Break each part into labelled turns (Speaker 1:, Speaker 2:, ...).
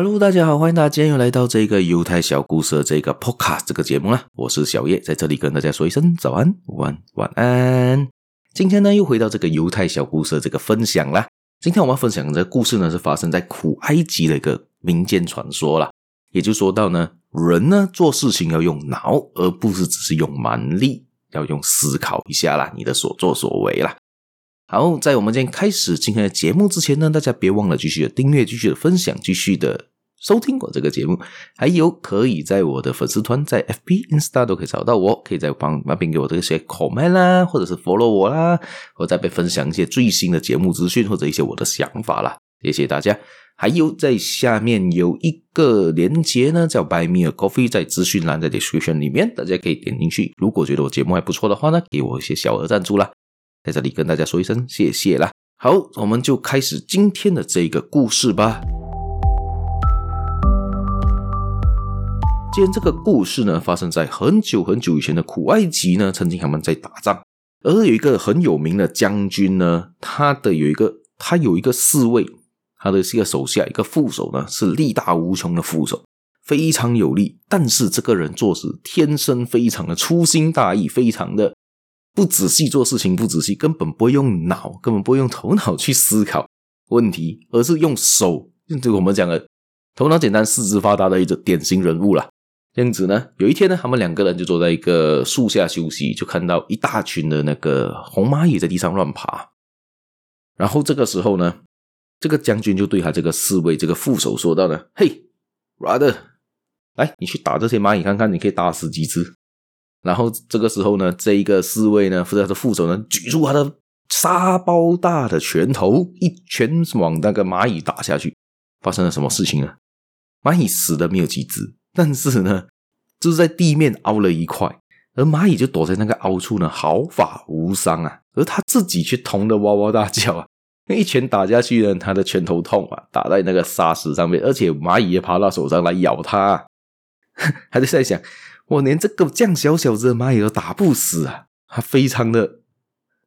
Speaker 1: Hello，大家好，欢迎大家今天又来到这个犹太小故事的这个 Podcast 这个节目啦。我是小叶，在这里跟大家说一声早安、午安、晚安。今天呢，又回到这个犹太小故事的这个分享啦。今天我们要分享的这个故事呢，是发生在古埃及的一个民间传说啦。也就说到呢，人呢做事情要用脑，而不是只是用蛮力，要用思考一下啦，你的所作所为啦。好，在我们今天开始今天的节目之前呢，大家别忘了继续的订阅、继续的分享、继续的收听我这个节目。还有，可以在我的粉丝团，在 FB、Insta 都可以找到我，可以在旁那边给我这些 comment 啦，或者是 follow 我啦，或者再被分享一些最新的节目资讯或者一些我的想法啦。谢谢大家。还有，在下面有一个连接呢，叫 Buy Me a Coffee，在资讯栏在 description 里面，大家可以点进去。如果觉得我节目还不错的话呢，给我一些小额赞助啦。在这里跟大家说一声谢谢啦。好，我们就开始今天的这个故事吧。今天这个故事呢，发生在很久很久以前的古埃及呢，曾经他们在打仗，而有一个很有名的将军呢，他的有一个他有一个侍卫，他的是一个手下一个副手呢，是力大无穷的副手，非常有力，但是这个人做事天生非常的粗心大意，非常的。不仔细做事情，不仔细，根本不会用脑，根本不会用头脑去思考问题，而是用手，就我们讲的头脑简单、四肢发达的一个典型人物啦。这样子呢，有一天呢，他们两个人就坐在一个树下休息，就看到一大群的那个红蚂蚁在地上乱爬。然后这个时候呢，这个将军就对他这个侍卫、这个副手说道呢：“嘿，brother，来，你去打这些蚂蚁，看看你可以打死几只。”然后这个时候呢，这一个侍卫呢，负责他的副手呢，举出他的沙包大的拳头，一拳往那个蚂蚁打下去。发生了什么事情呢？蚂蚁死的没有几只，但是呢，就是在地面凹了一块，而蚂蚁就躲在那个凹处呢，毫发无伤啊。而他自己却痛得哇哇大叫啊！那 一拳打下去呢，他的拳头痛啊，打在那个沙石上面，而且蚂蚁也爬到手上来咬他啊，还在在想。我连这个这样小小只的蚂蚁都打不死啊！他非常的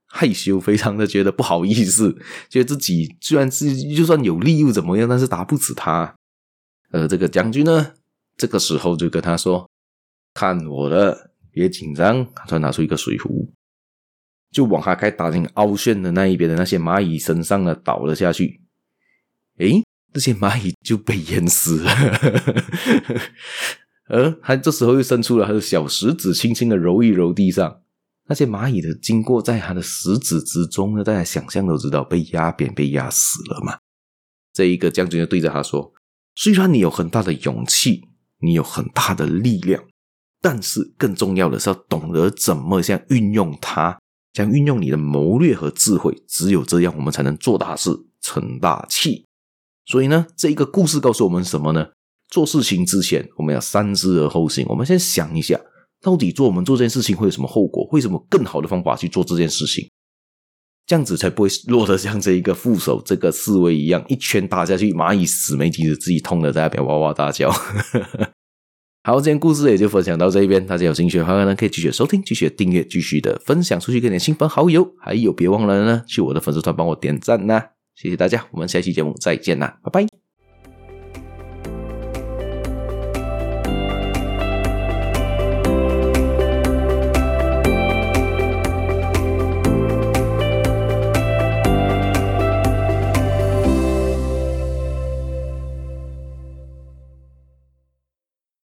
Speaker 1: 害羞，非常的觉得不好意思，觉得自己虽然是就算有力又怎么样，但是打不死他。而这个将军呢，这个时候就跟他说：“看我的，别紧张。”他拿出一个水壶，就往他该打进凹陷的那一边的那些蚂蚁身上呢倒了下去。诶，这些蚂蚁就被淹死了。而他这时候又伸出了他的小食指，轻轻的揉一揉地上。那些蚂蚁的经过，在他的食指之中呢，大家想象都知道，被压扁、被压死了嘛。这一个将军就对着他说：“虽然你有很大的勇气，你有很大的力量，但是更重要的是要懂得怎么像运用它，像运用你的谋略和智慧。只有这样，我们才能做大事、成大器。所以呢，这一个故事告诉我们什么呢？”做事情之前，我们要三思而后行。我们先想一下，到底做我们做这件事情会有什么后果？会什么更好的方法去做这件事情？这样子才不会落得像这一个副手、这个侍卫一样，一拳打下去，蚂蚁死没几只，自己痛的在那边哇哇大叫。好，今天故事也就分享到这一边。大家有兴趣的话呢，可以继续收听、继续订阅、继续的分享出去给你的亲朋好友。还有，别忘了呢，去我的粉丝团帮我点赞呐！谢谢大家，我们下期节目再见啦，拜拜。